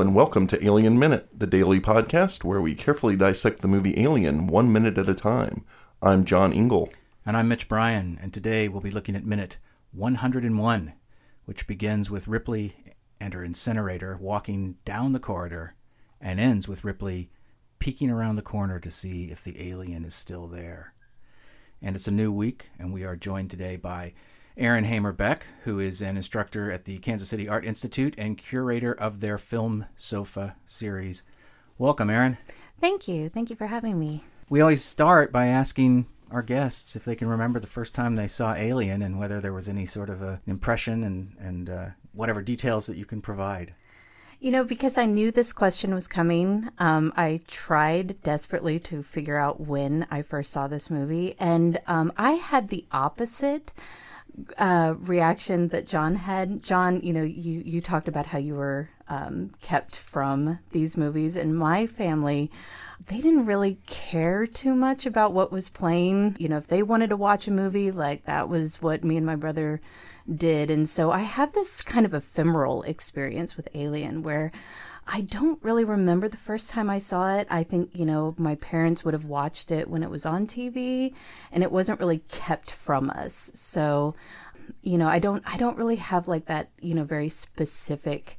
And welcome to Alien Minute, the daily podcast where we carefully dissect the movie Alien one minute at a time. I'm John Ingle. And I'm Mitch Bryan, and today we'll be looking at minute 101, which begins with Ripley and her incinerator walking down the corridor and ends with Ripley peeking around the corner to see if the alien is still there. And it's a new week, and we are joined today by Erin Hamer Beck, who is an instructor at the Kansas City Art Institute and curator of their Film Sofa series. Welcome, Erin. Thank you. Thank you for having me. We always start by asking our guests if they can remember the first time they saw Alien and whether there was any sort of an impression and, and uh, whatever details that you can provide. You know, because I knew this question was coming, um, I tried desperately to figure out when I first saw this movie. And um, I had the opposite uh, reaction that John had. John, you know, you, you talked about how you were um, kept from these movies, and my family, they didn't really care too much about what was playing. You know, if they wanted to watch a movie, like that was what me and my brother did. And so I have this kind of ephemeral experience with Alien where I don't really remember the first time I saw it. I think, you know, my parents would have watched it when it was on TV and it wasn't really kept from us. So, you know, I don't I don't really have like that, you know, very specific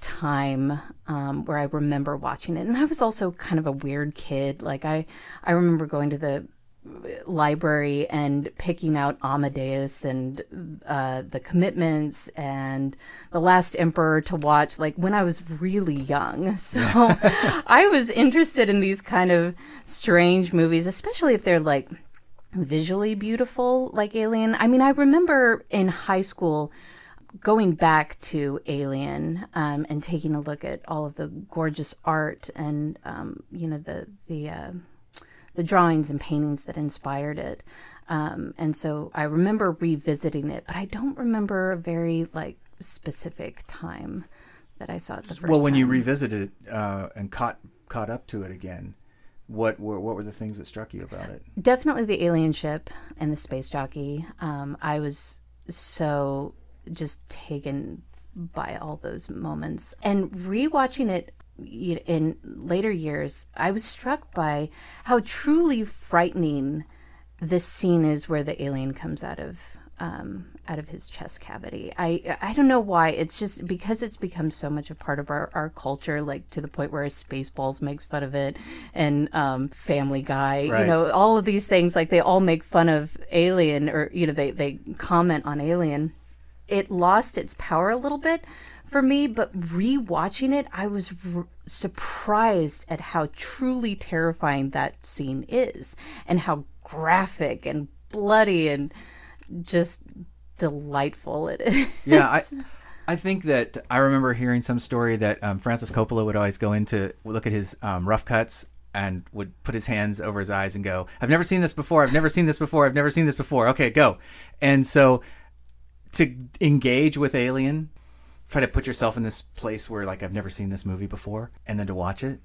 time um, where I remember watching it. And I was also kind of a weird kid. Like I I remember going to the library and picking out Amadeus and uh, the Commitments and the Last Emperor to watch, like when I was really young. So I was interested in these kind of strange movies, especially if they're like visually beautiful, like Alien. I mean, I remember in high school going back to Alien um, and taking a look at all of the gorgeous art and um, you know the the uh, the drawings and paintings that inspired it. Um, and so I remember revisiting it, but I don't remember a very like specific time that I saw it the first. Well, when time. you revisited it uh, and caught caught up to it again, what were what were the things that struck you about it? Definitely the alien ship and the space jockey. Um, I was so just taken by all those moments and rewatching it in later years, I was struck by how truly frightening this scene is where the alien comes out of um, out of his chest cavity. I I don't know why. It's just because it's become so much a part of our, our culture, like to the point where Spaceballs makes fun of it, and um, Family Guy. Right. You know, all of these things like they all make fun of Alien, or you know, they they comment on Alien. It lost its power a little bit, for me, but rewatching it, I was r- surprised at how truly terrifying that scene is and how graphic and bloody and just delightful it is. Yeah, I I think that I remember hearing some story that um, Francis Coppola would always go into look at his um, rough cuts and would put his hands over his eyes and go, "I've never seen this before. I've never seen this before. I've never seen this before. Okay, go." And so to engage with Alien try to put yourself in this place where like I've never seen this movie before, and then to watch it.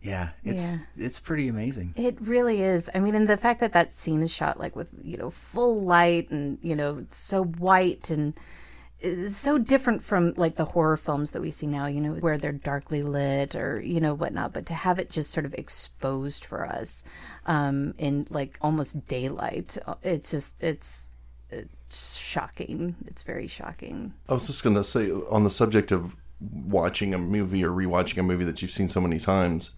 Yeah, it's yeah. it's pretty amazing. It really is. I mean, and the fact that that scene is shot like with you know full light and you know it's so white and it's so different from like the horror films that we see now, you know, where they're darkly lit or you know whatnot. But to have it just sort of exposed for us um, in like almost daylight, uh, it's just it's shocking. It's very shocking. I was just going to say on the subject of watching a movie or rewatching a movie that you've seen so many times,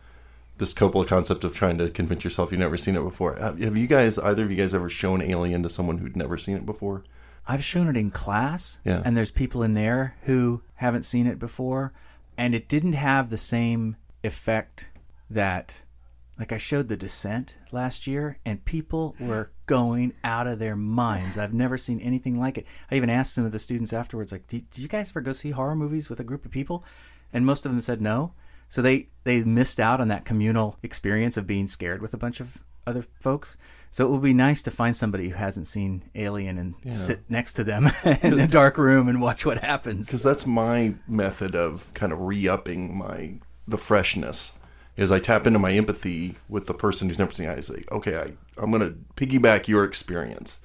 this Coppola concept of trying to convince yourself you've never seen it before. Have you guys, either of you guys, ever shown Alien to someone who'd never seen it before? I've shown it in class, yeah. and there's people in there who haven't seen it before, and it didn't have the same effect that Like I showed The Descent last year, and people were going out of their minds. I've never seen anything like it. I even asked some of the students afterwards, like, "Did, you guys ever go see horror movies with a group of people?" And most of them said no. So they they missed out on that communal experience of being scared with a bunch of other folks. So it would be nice to find somebody who hasn't seen Alien and sit next to them in a dark room and watch what happens. because that's my method of kind of re-upping my the freshness is I tap into my empathy with the person who's never seen it. I say, okay, I, I'm going to piggyback your experience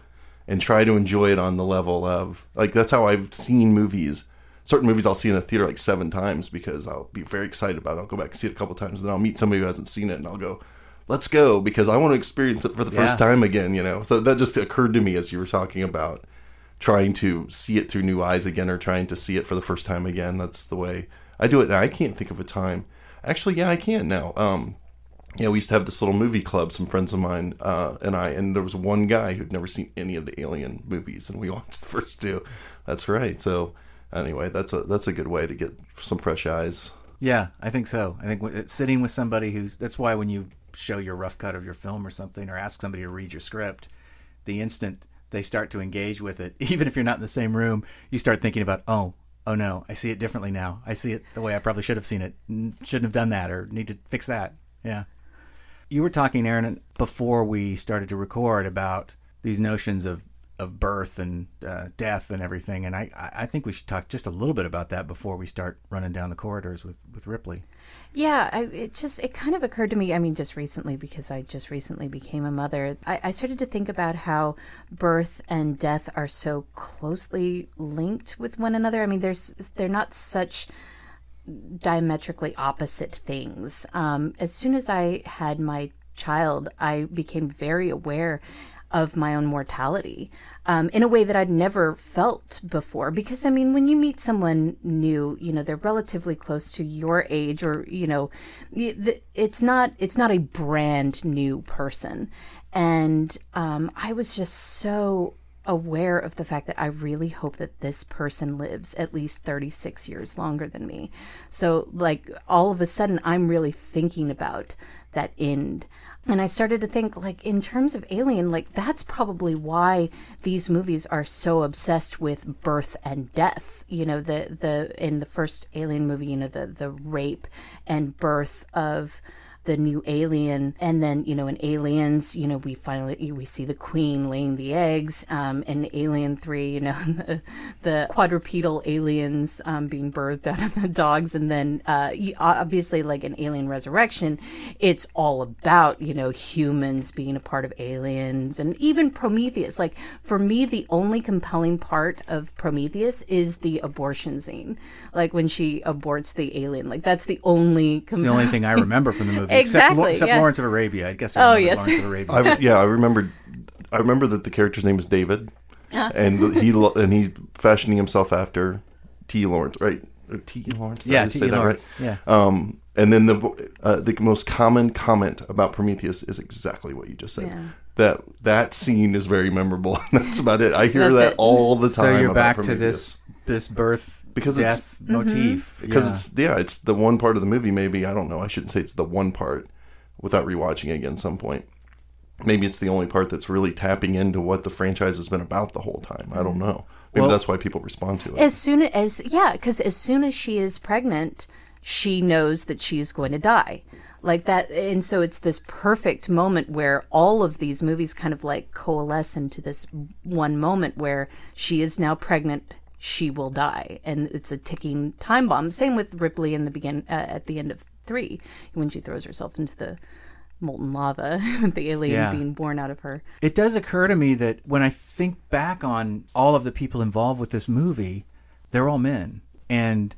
and try to enjoy it on the level of like that's how I've seen movies. Certain movies I'll see in the theater like seven times because I'll be very excited about it. I'll go back and see it a couple times, and then I'll meet somebody who hasn't seen it, and I'll go, "Let's go," because I want to experience it for the first time again. You know, so that just occurred to me as you were talking about trying to see it through new eyes again or trying to see it for the first time again. That's the way I do it. And I can't think of a time. Actually, yeah, I can now. Um, yeah, we used to have this little movie club, some friends of mine uh, and I, and there was one guy who'd never seen any of the Alien movies, and we watched the first two. That's right. So, anyway, that's a that's a good way to get some fresh eyes. Yeah, I think so. I think sitting with somebody who's that's why when you show your rough cut of your film or something or ask somebody to read your script, the instant they start to engage with it, even if you're not in the same room, you start thinking about, "Oh, oh no, I see it differently now. I see it the way I probably should have seen it. Shouldn't have done that or need to fix that." Yeah. You were talking Erin before we started to record about these notions of of birth and uh, death and everything, and I, I think we should talk just a little bit about that before we start running down the corridors with, with Ripley. Yeah, I, it just it kind of occurred to me. I mean, just recently because I just recently became a mother. I, I started to think about how birth and death are so closely linked with one another. I mean, there's they're not such diametrically opposite things. Um, as soon as I had my child, I became very aware of my own mortality um, in a way that I'd never felt before. Because, I mean, when you meet someone new, you know, they're relatively close to your age, or you know, it's not it's not a brand new person, and um, I was just so aware of the fact that I really hope that this person lives at least 36 years longer than me. So, like, all of a sudden, I'm really thinking about that end. And I started to think, like, in terms of Alien, like, that's probably why these movies are so obsessed with birth and death. You know, the, the, in the first Alien movie, you know, the, the rape and birth of the new alien and then you know in aliens you know we finally we see the queen laying the eggs um in alien 3 you know the, the quadrupedal aliens um being birthed out of the dogs and then uh obviously like an alien resurrection it's all about you know humans being a part of aliens and even prometheus like for me the only compelling part of prometheus is the abortion scene like when she aborts the alien like that's the only It's the only thing I remember from the movie. Exactly, Except, except yeah. Lawrence of Arabia. I guess I Oh, yes. Lawrence of Arabia. I, yeah, I remember. I remember that the character's name is David, Uh-huh. and he and he's fashioning himself after T. Lawrence, right? Or T. Lawrence. yeah, T. say that Lawrence. right? Yeah. Um, and then the uh, the most common comment about Prometheus is exactly what you just said. Yeah. That that scene is very memorable. That's about it. I hear that it. all the time. so you're about back to this this birth Because it's- death motif mm-hmm. because Yeah. it's yeah, it's the one part of the movie. Maybe I don't know. I shouldn't say it's the one part without rewatching it again some point. Maybe it's the only part that's really tapping into what the franchise has been about the whole time. I don't mm-hmm. know. Maybe Well- that's why people respond to it. as soon as yeah because as soon as she is pregnant she knows that she's going to die like that and so it's this perfect moment where all of these movies kind of like coalesce into this one moment where she is now pregnant she will die and it's a ticking time bomb same with ripley in the begin uh, at the end of three when she throws herself into the molten lava with the alien Yeah. being born out of her It does occur to me that when I think back on all of the people involved with this movie, they're all men. And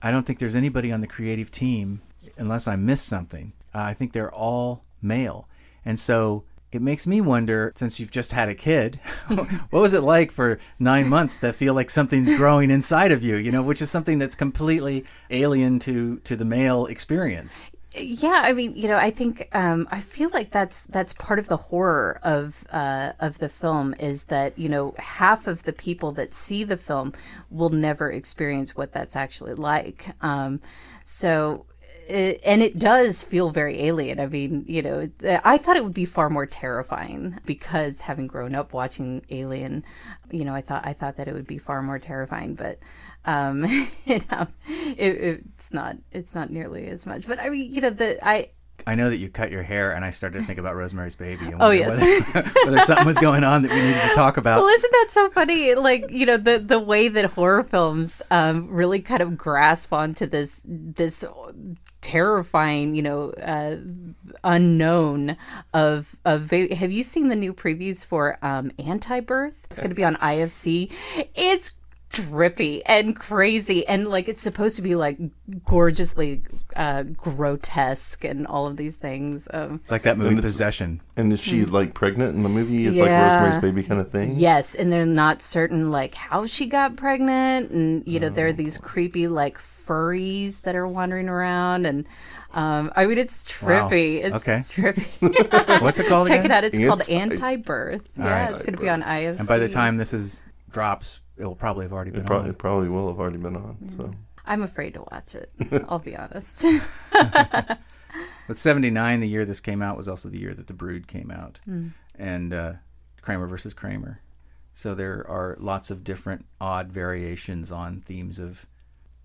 I don't think there's anybody on the creative team, unless I miss something. Uh, I think they're all male. And so it makes me wonder since you've just had a kid, what was it like for nine months to feel like something's growing inside of you, you know, which is something that's completely alien to, to the male experience? yeah i mean you know i think um i feel like that's that's part of the horror of uh of the film is that you know half of the people that see the film will never experience what that's actually like um so it, and it does feel very alien. I mean, you know, I thought it would be far more terrifying because having grown up watching Alien, you know, I thought I thought that it would be far more terrifying, but um, it, um, it, it's not. It's not nearly as much. But I mean, you know, the I I know that you cut your hair, and I started to think about Rosemary's Baby. And oh yes, whether, whether, something was going on that we needed to talk about. Well, isn't that so funny? Like you know, the the way that horror films um, really kind of grasp onto this this terrifying, you know, uh, unknown of of. Have you seen the new previews for um, Antibirth? It's going to be on IFC. It's drippy and crazy and like it's supposed to be like gorgeously uh, grotesque and all of these things um, like that movie possession and is she like pregnant in the movie it's yeah. like rosemary's baby kind of thing yes and they're not certain like how she got pregnant and you know oh, there are these creepy like furries that are wandering around and um, I mean, it's trippy. Wow. It's okay. trippy. What's it called? Check again? it out. It's Anti- called Antibirth. yeah, right. it's going to be on IFC. And by the time this is drops, it will probably have already been it, pro- on. it probably will have already been on. So I'm afraid to watch it. I'll be honest. but 79, the year this came out, was also the year that The Brood came out. Mm. And uh, Kramer versus Kramer. So there are lots of different odd variations on themes of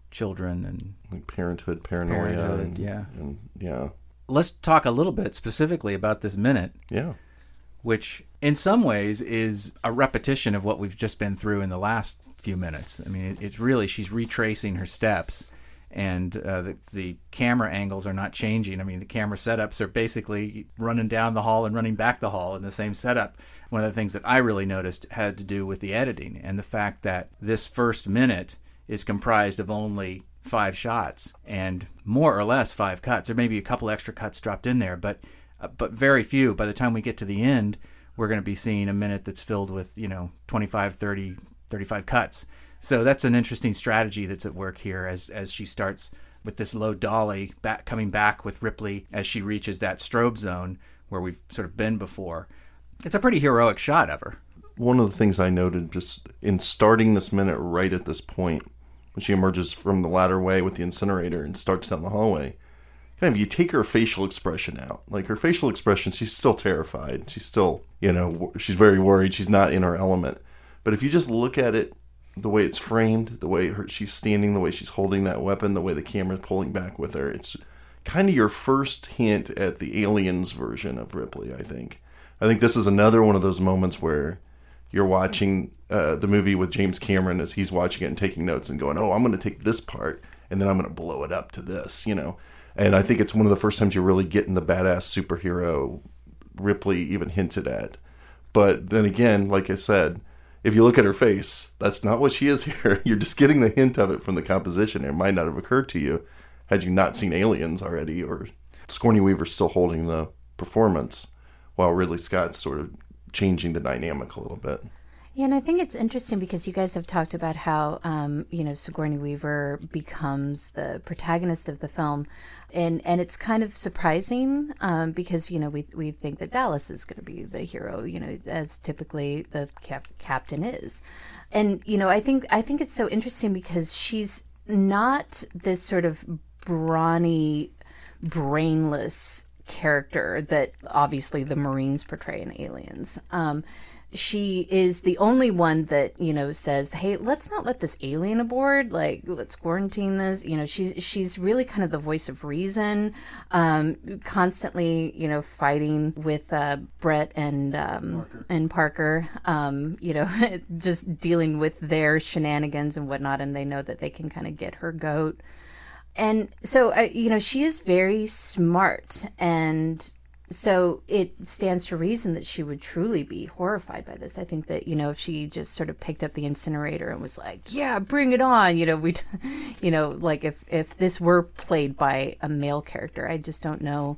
children and like parenthood, paranoia, parenthood, and, yeah, and yeah. Let's talk a little bit specifically about this minute. Yeah which in some ways is a repetition of what we've just been through in the last few minutes. I mean, it, it's really she's retracing her steps, and uh, the the camera angles are not changing. I mean, the camera setups are basically running down the hall and running back the hall in the same setup. One of the things that I really noticed had to do with the editing and the fact that this first minute is comprised of only five shots and more or less five cuts. There may be a couple extra cuts dropped in there, but uh, but very few. By the time we get to the end, we're going to be seeing a minute that's filled with, you know, 25, 30, 35 cuts. So that's an interesting strategy that's at work here as, as she starts with this low dolly back, coming back with Ripley as she reaches that strobe zone where we've sort of been before. It's a pretty heroic shot of her. One of the things I noted just in starting this minute right at this point, when she emerges from the ladder way with the incinerator and starts down the hallway, of you take her facial expression out. Like her facial expression, she's still terrified. She's still, you know, she's very worried. She's not in her element. But if you just look at it, the way it's framed, the way her, she's standing, the way she's holding that weapon, the way the camera's pulling back with her, it's kind of your first hint at the aliens version of Ripley. I think. I think this is another one of those moments where you're watching uh, the movie with James Cameron as he's watching it and taking notes and going, "Oh, I'm going to take this part and then I'm going to blow it up to this," you know and I think it's one of the first times you're really getting the badass superhero Ripley even hinted at. But then again, like I said, if you look at her face, that's not what she is here. You're just getting the hint of it from the composition. It might not have occurred to you had you not seen Aliens already, or Sigourney Weaver still holding the performance, while Ridley Scott's sort of changing the dynamic a little bit. Yeah, and I think it's interesting because you guys have talked about how, um, you know, Sigourney Weaver becomes the protagonist of the film, and and it's kind of surprising um, because you know we we think that Dallas is going to be the hero, you know, as typically the cap- captain is, and you know I think I think it's so interesting because she's not this sort of brawny, brainless character that obviously the Marines portray in Aliens. Um, she is the only one that you know says hey let's not let this alien aboard. Like let's quarantine this. You know she's she's really kind of the voice of reason um, constantly you know fighting with uh, brett and um, parker. and parker um, you know just dealing with their shenanigans and whatnot and they know that they can kind of get her goat. And so uh, you know she is very smart and so it stands to reason that she would truly be horrified by this. I think that you know if she just sort of picked up the incinerator and was like, "Yeah, bring it on," you know, we, you know, like if if this were played by a male character, I just don't know,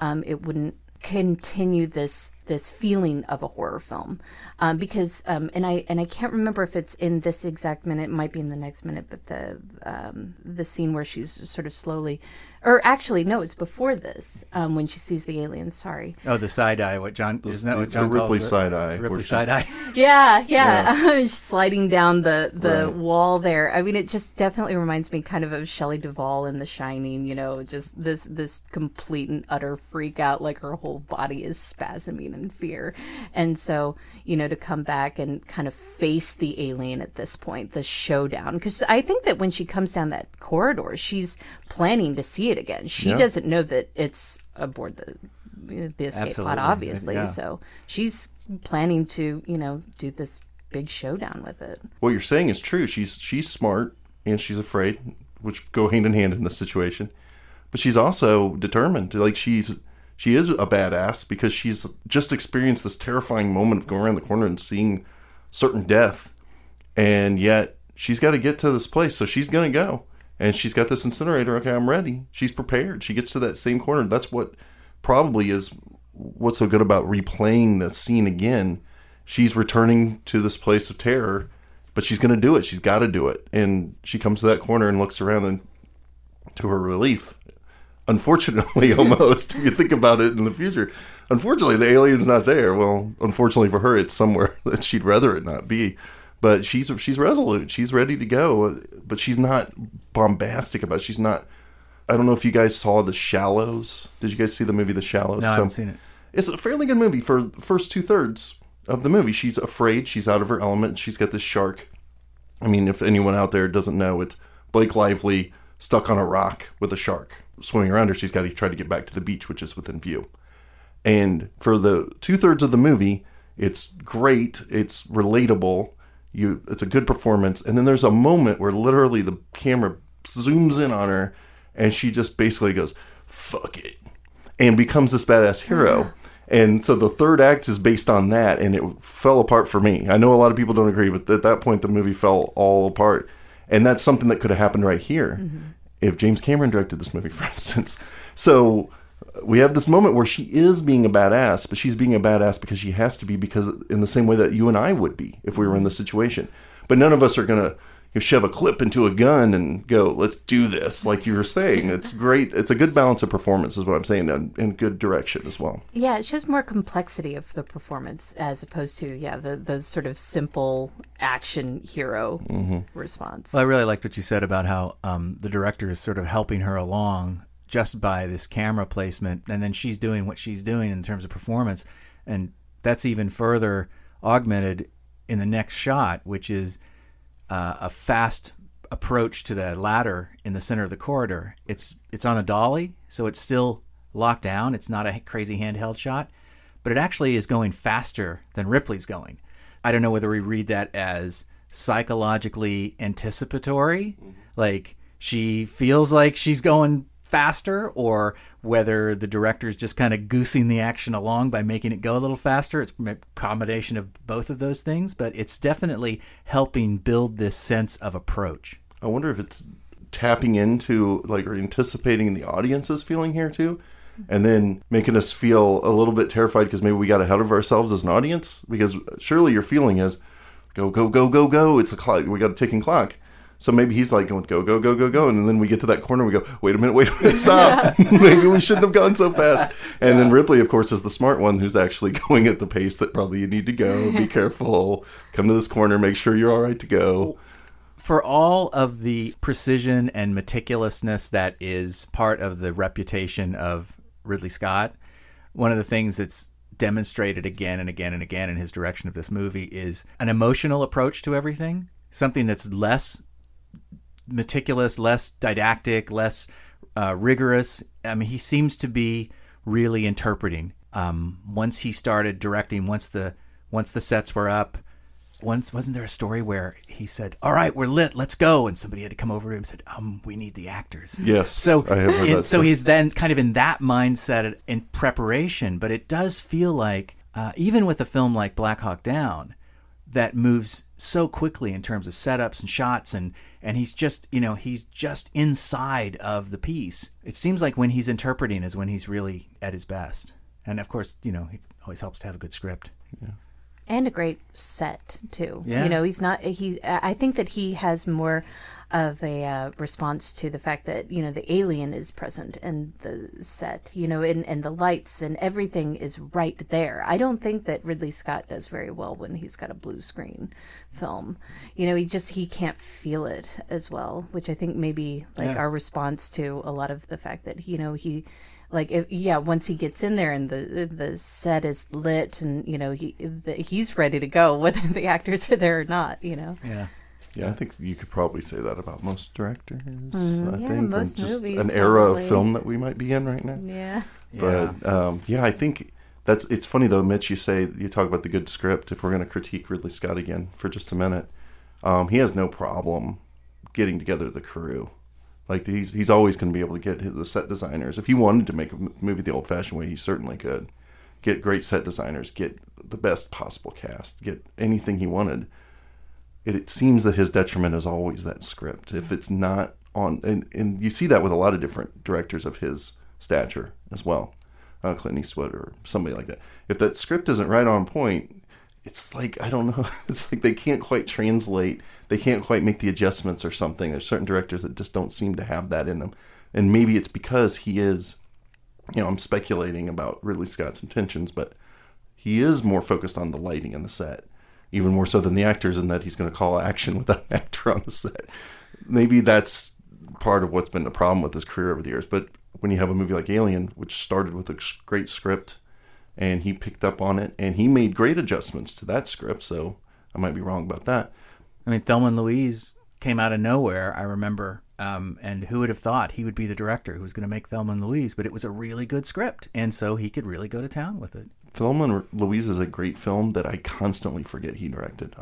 um, it wouldn't continue this this feeling of a horror film um, because um, and I and I can't remember if it's in this exact minute, it might be in the next minute, but the um, the scene where she's sort of slowly, or actually no, it's before this um, when she sees the aliens. Sorry. Oh, the side eye. What John isn't that what John the Ripley calls it? side eye. Ripley side eye. Yeah, yeah, sliding down the the Right. wall there. I mean, it just definitely reminds me kind of of Shelley Duvall in The Shining. You know, just this this complete and utter freak out, like her whole body is spasming in fear. And so, you know, to come back and kind of face the alien at this point, the showdown, because I think that when she comes down that corridor, she's planning to see it again. She Yeah. doesn't know that it's aboard the the escape Absolutely. pod, obviously. Yeah. So she's planning to, you know, do this big showdown with it. what you're saying is true. She's she's smart and she's afraid, which go hand in hand in this situation. But she's also determined. Like she's she is a badass because she's just experienced this terrifying moment of going around the corner and seeing certain death, and yet she's got to get to this place. So she's gonna go, and she's got this incinerator. Okay, I'm ready. She's prepared. She gets to that same corner. That's what probably is what's so good about replaying the scene again. She's returning to this place of terror, but she's going to do it. She's got to do it. And she comes to that corner and looks around, and to her relief, unfortunately, almost, if you think about it in the future, unfortunately, the alien's not there. Well, unfortunately for her, it's somewhere that she'd rather it not be. But she's she's resolute. She's ready to go. But she's not bombastic about. It. She's not. I don't know if you guys saw The Shallows. Did you guys see the movie The Shallows? No, I haven't seen it. it's a fairly good movie for the first two thirds of the movie. She's afraid. She's out of her element. She's got this shark. I mean, if anyone out there doesn't know, it's Blake Lively stuck on a rock with a shark swimming around her. She's got to try to get back to the beach, which is within view. And for the two thirds of the movie, it's great. It's relatable. You, it's a good performance. And then there's a moment where literally the camera zooms in on her, and she just basically goes, "Fuck it," and becomes this badass hero. And so the third act is based on that, and it fell apart for me. I know a lot of people don't agree, but at that point, the movie fell all apart. And that's something that could have happened right here mm-hmm. If James Cameron directed this movie, for instance. So we have this moment where she is being a badass, but she's being a badass because she has to be, because in the same way that you and I would be if we were in this situation. But none of us are gonna you know, shove a clip into a gun and go, "Let's do this." Like you were saying, it's great. It's a good balance of performance, is what I'm saying, and, and good direction as well. Yeah, it shows more complexity of the performance as opposed to yeah the the sort of simple action hero response. Well, I really liked what you said about how um, the director is sort of helping her along just by this camera placement, and then she's doing what she's doing in terms of performance, and that's even further augmented in the next shot, which is uh, a fast approach to the ladder in the center of the corridor. It's it's on a dolly, so it's still locked down. It's not a crazy handheld shot, but it actually is going faster than Ripley's going. I don't know whether we read that as psychologically anticipatory, like she feels like she's going faster, or whether the director's just kind of goosing the action along by making it go a little faster. It's a combination of both of those things, but it's definitely helping build this sense of approach. I wonder if it's tapping into like or anticipating the audience's feeling here too, and then making us feel a little bit terrified because maybe we got ahead of ourselves as an audience. Because surely your feeling is go go go go go. It's a clock. We got a ticking clock. So maybe he's like going go go go go go, and then we get to that corner. We go wait a minute, wait a minute, stop. maybe we shouldn't have gone so fast. And then Ripley, of course, is the smart one who's actually going at the pace that probably you need to go. Be careful. Come to this corner. Make sure you're all right to go. for all of the precision and meticulousness that is part of the reputation of Ridley Scott, one of the things that's demonstrated again and again and again in his direction of this movie is an emotional approach to everything, something that's less meticulous, less didactic, less uh, rigorous. I mean, he seems to be really interpreting. Um, once he started directing, once the once the sets were up, once wasn't there a story where he said, "All right, we're lit, let's go," and somebody had to come over to him and said, "Um, we need the actors." Yes, So, I have heard and that so he's then kind of in that mindset in preparation. But it does feel like, uh, even with a film like Black Hawk Down, that moves so quickly in terms of setups and shots, and and he's just you know he's just inside of the piece. It seems like when he's interpreting is when he's really at his best. And of course, you know, it always helps to have a good script. And a great set too. Yeah. You know, he's not he I think that he has more of a uh, response to the fact that, you know, the alien is present in the set, you know, and and the lights and everything is right there. I don't think that Ridley Scott does very well when he's got a blue screen film. You know, he just he can't feel it as well, which I think maybe like Yeah. our response to a lot of the fact that, you know, he like if, yeah once he gets in there and the the set is lit and you know he the, he's ready to go whether the actors are there or not you know Yeah. Yeah, I think you could probably say that about most directors. I Mm-hmm. yeah, think and most just movies, an era of film that we might be in right now. yeah But um, yeah, I think that's it's funny though, Mitch. You say you talk about the good script. If we're going to critique Ridley Scott again for just a minute, um, he has no problem getting together the crew. Like he's he's always going to be able to get the set designers. If he wanted to make a movie the old-fashioned way, he certainly could. Get great set designers, get the best possible cast, get anything he wanted. It, it seems that his detriment is always that script. If it's not on, and, and you see that with a lot of different directors of his stature as well, uh, Clint Eastwood or somebody like that. If that script isn't right on point, it's like I don't know. It's like they can't quite translate. They can't quite make the adjustments or something. There's certain directors that just don't seem to have that in them, and maybe it's because he is. You know, I'm speculating about Ridley Scott's intentions, but he is more focused on the lighting and the set, even more so than the actors, in that he's going to call action without an actor on the set. Maybe that's part of what's been the problem with his career over the years. But when you have a movie like Alien, which started with a great script, and he picked up on it, and he made great adjustments to that script, so I might be wrong about that. I mean, Thelma and Louise came out of nowhere, I remember. Um, and who would have thought he would be the director who was going to make Thelma and Louise? But it was a really good script. And so he could really go to town with it. Thelma and Louise is a great film that I constantly forget he directed.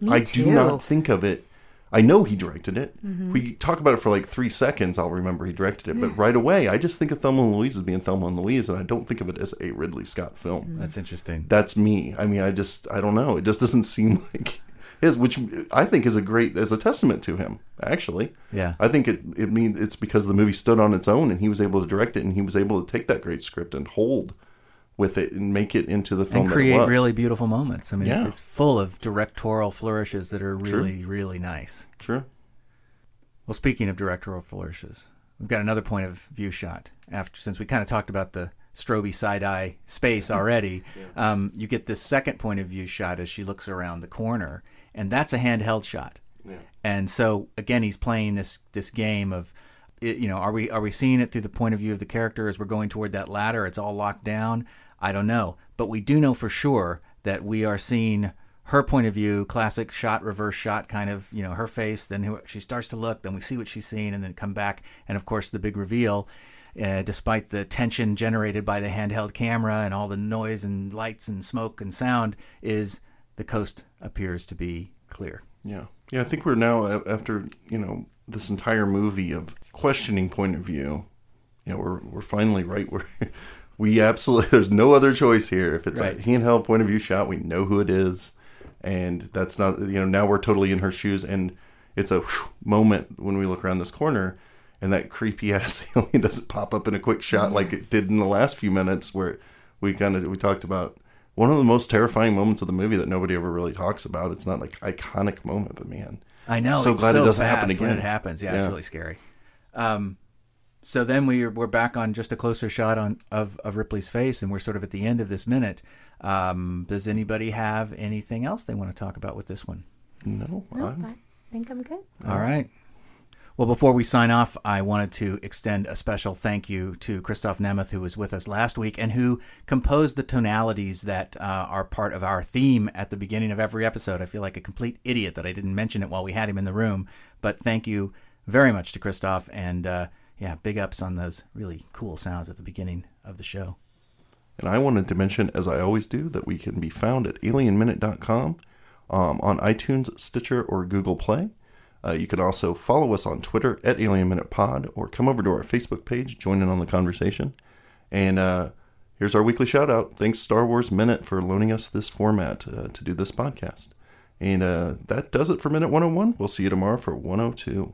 Me I too. do not think of it. I know he directed it. Mm-hmm. We talk about it for like three seconds. I'll remember he directed it, but right away, I just think of Thelma and Louise as being Thelma and Louise, and I don't think of it as a Ridley Scott film. Mm-hmm. That's interesting. That's me. I mean, I just I don't know. It just doesn't seem like his, which I think is a great as a testament to him. Actually, Yeah. I think it it means it's because the movie stood on its own and he was able to direct it and he was able to take that great script and hold with it and make it into the film And create really beautiful moments. I mean, Yeah. it's full of directorial flourishes that are really, really nice. Sure. Well, speaking of directorial flourishes, we've got another point of view shot. After since we kind of talked about the Stroby side eye space already, um, you get this second point of view shot as she looks around the corner, and that's a handheld shot. Yeah. And so again, he's playing this this game of, it, you know, are we are we seeing it through the point of view of the character as we're going toward that ladder? It's all locked down. I don't know, but we do know for sure that we are seeing her point of view, classic shot, reverse shot, kind of, you know, her face. Then she starts to look, then we see what she's seeing, and then come back, and of course the big reveal. Uh, despite the tension generated by the handheld camera and all the noise and lights and smoke and sound, is the coast appears to be clear. Yeah. Yeah, I think we're now after, you know, this entire movie of questioning point of view, you know, we're we're finally right where we absolutely there's no other choice here. If it's Right. a handheld point of view shot, we know who it is. And that's not you know, now we're totally in her shoes and it's a moment when we look around this corner and that creepy ass alien doesn't pop up in a quick shot like it did in the last few minutes where we kind of we talked about one of the most terrifying moments of the movie that nobody ever really talks about. It's not like iconic moment, but man, I know. So glad it doesn't happen fast when again. it happens. Yeah, it's really scary. Um, so then we we're back on just a closer shot on of, of Ripley's face, and we're sort of at the end of this minute. Um, does anybody have anything else they want to talk about with this one? no, no, I'm- i think i'm good All right. Well, before we sign off, I wanted to extend a special thank you to Christoph Nemeth, who was with us last week and who composed the tonalities that uh, are part of our theme at the beginning of every episode. I feel like a complete idiot that I didn't mention it while we had him in the room, but thank you very much to Christoph, and uh, yeah, big ups on those really cool sounds at the beginning of the show. And I wanted to mention, as I always do, that we can be found at alienminute.com, um, on iTunes, Stitcher, or Google Play. Uh, you can also follow us on Twitter at Alien Minute Pod, or come over to our Facebook page, join in on the conversation. And uh, here's our weekly shout out. Thanks, Star Wars Minute, for loaning us this format uh, to do this podcast. And uh, that does it for Minute 101. We'll see you tomorrow for 102.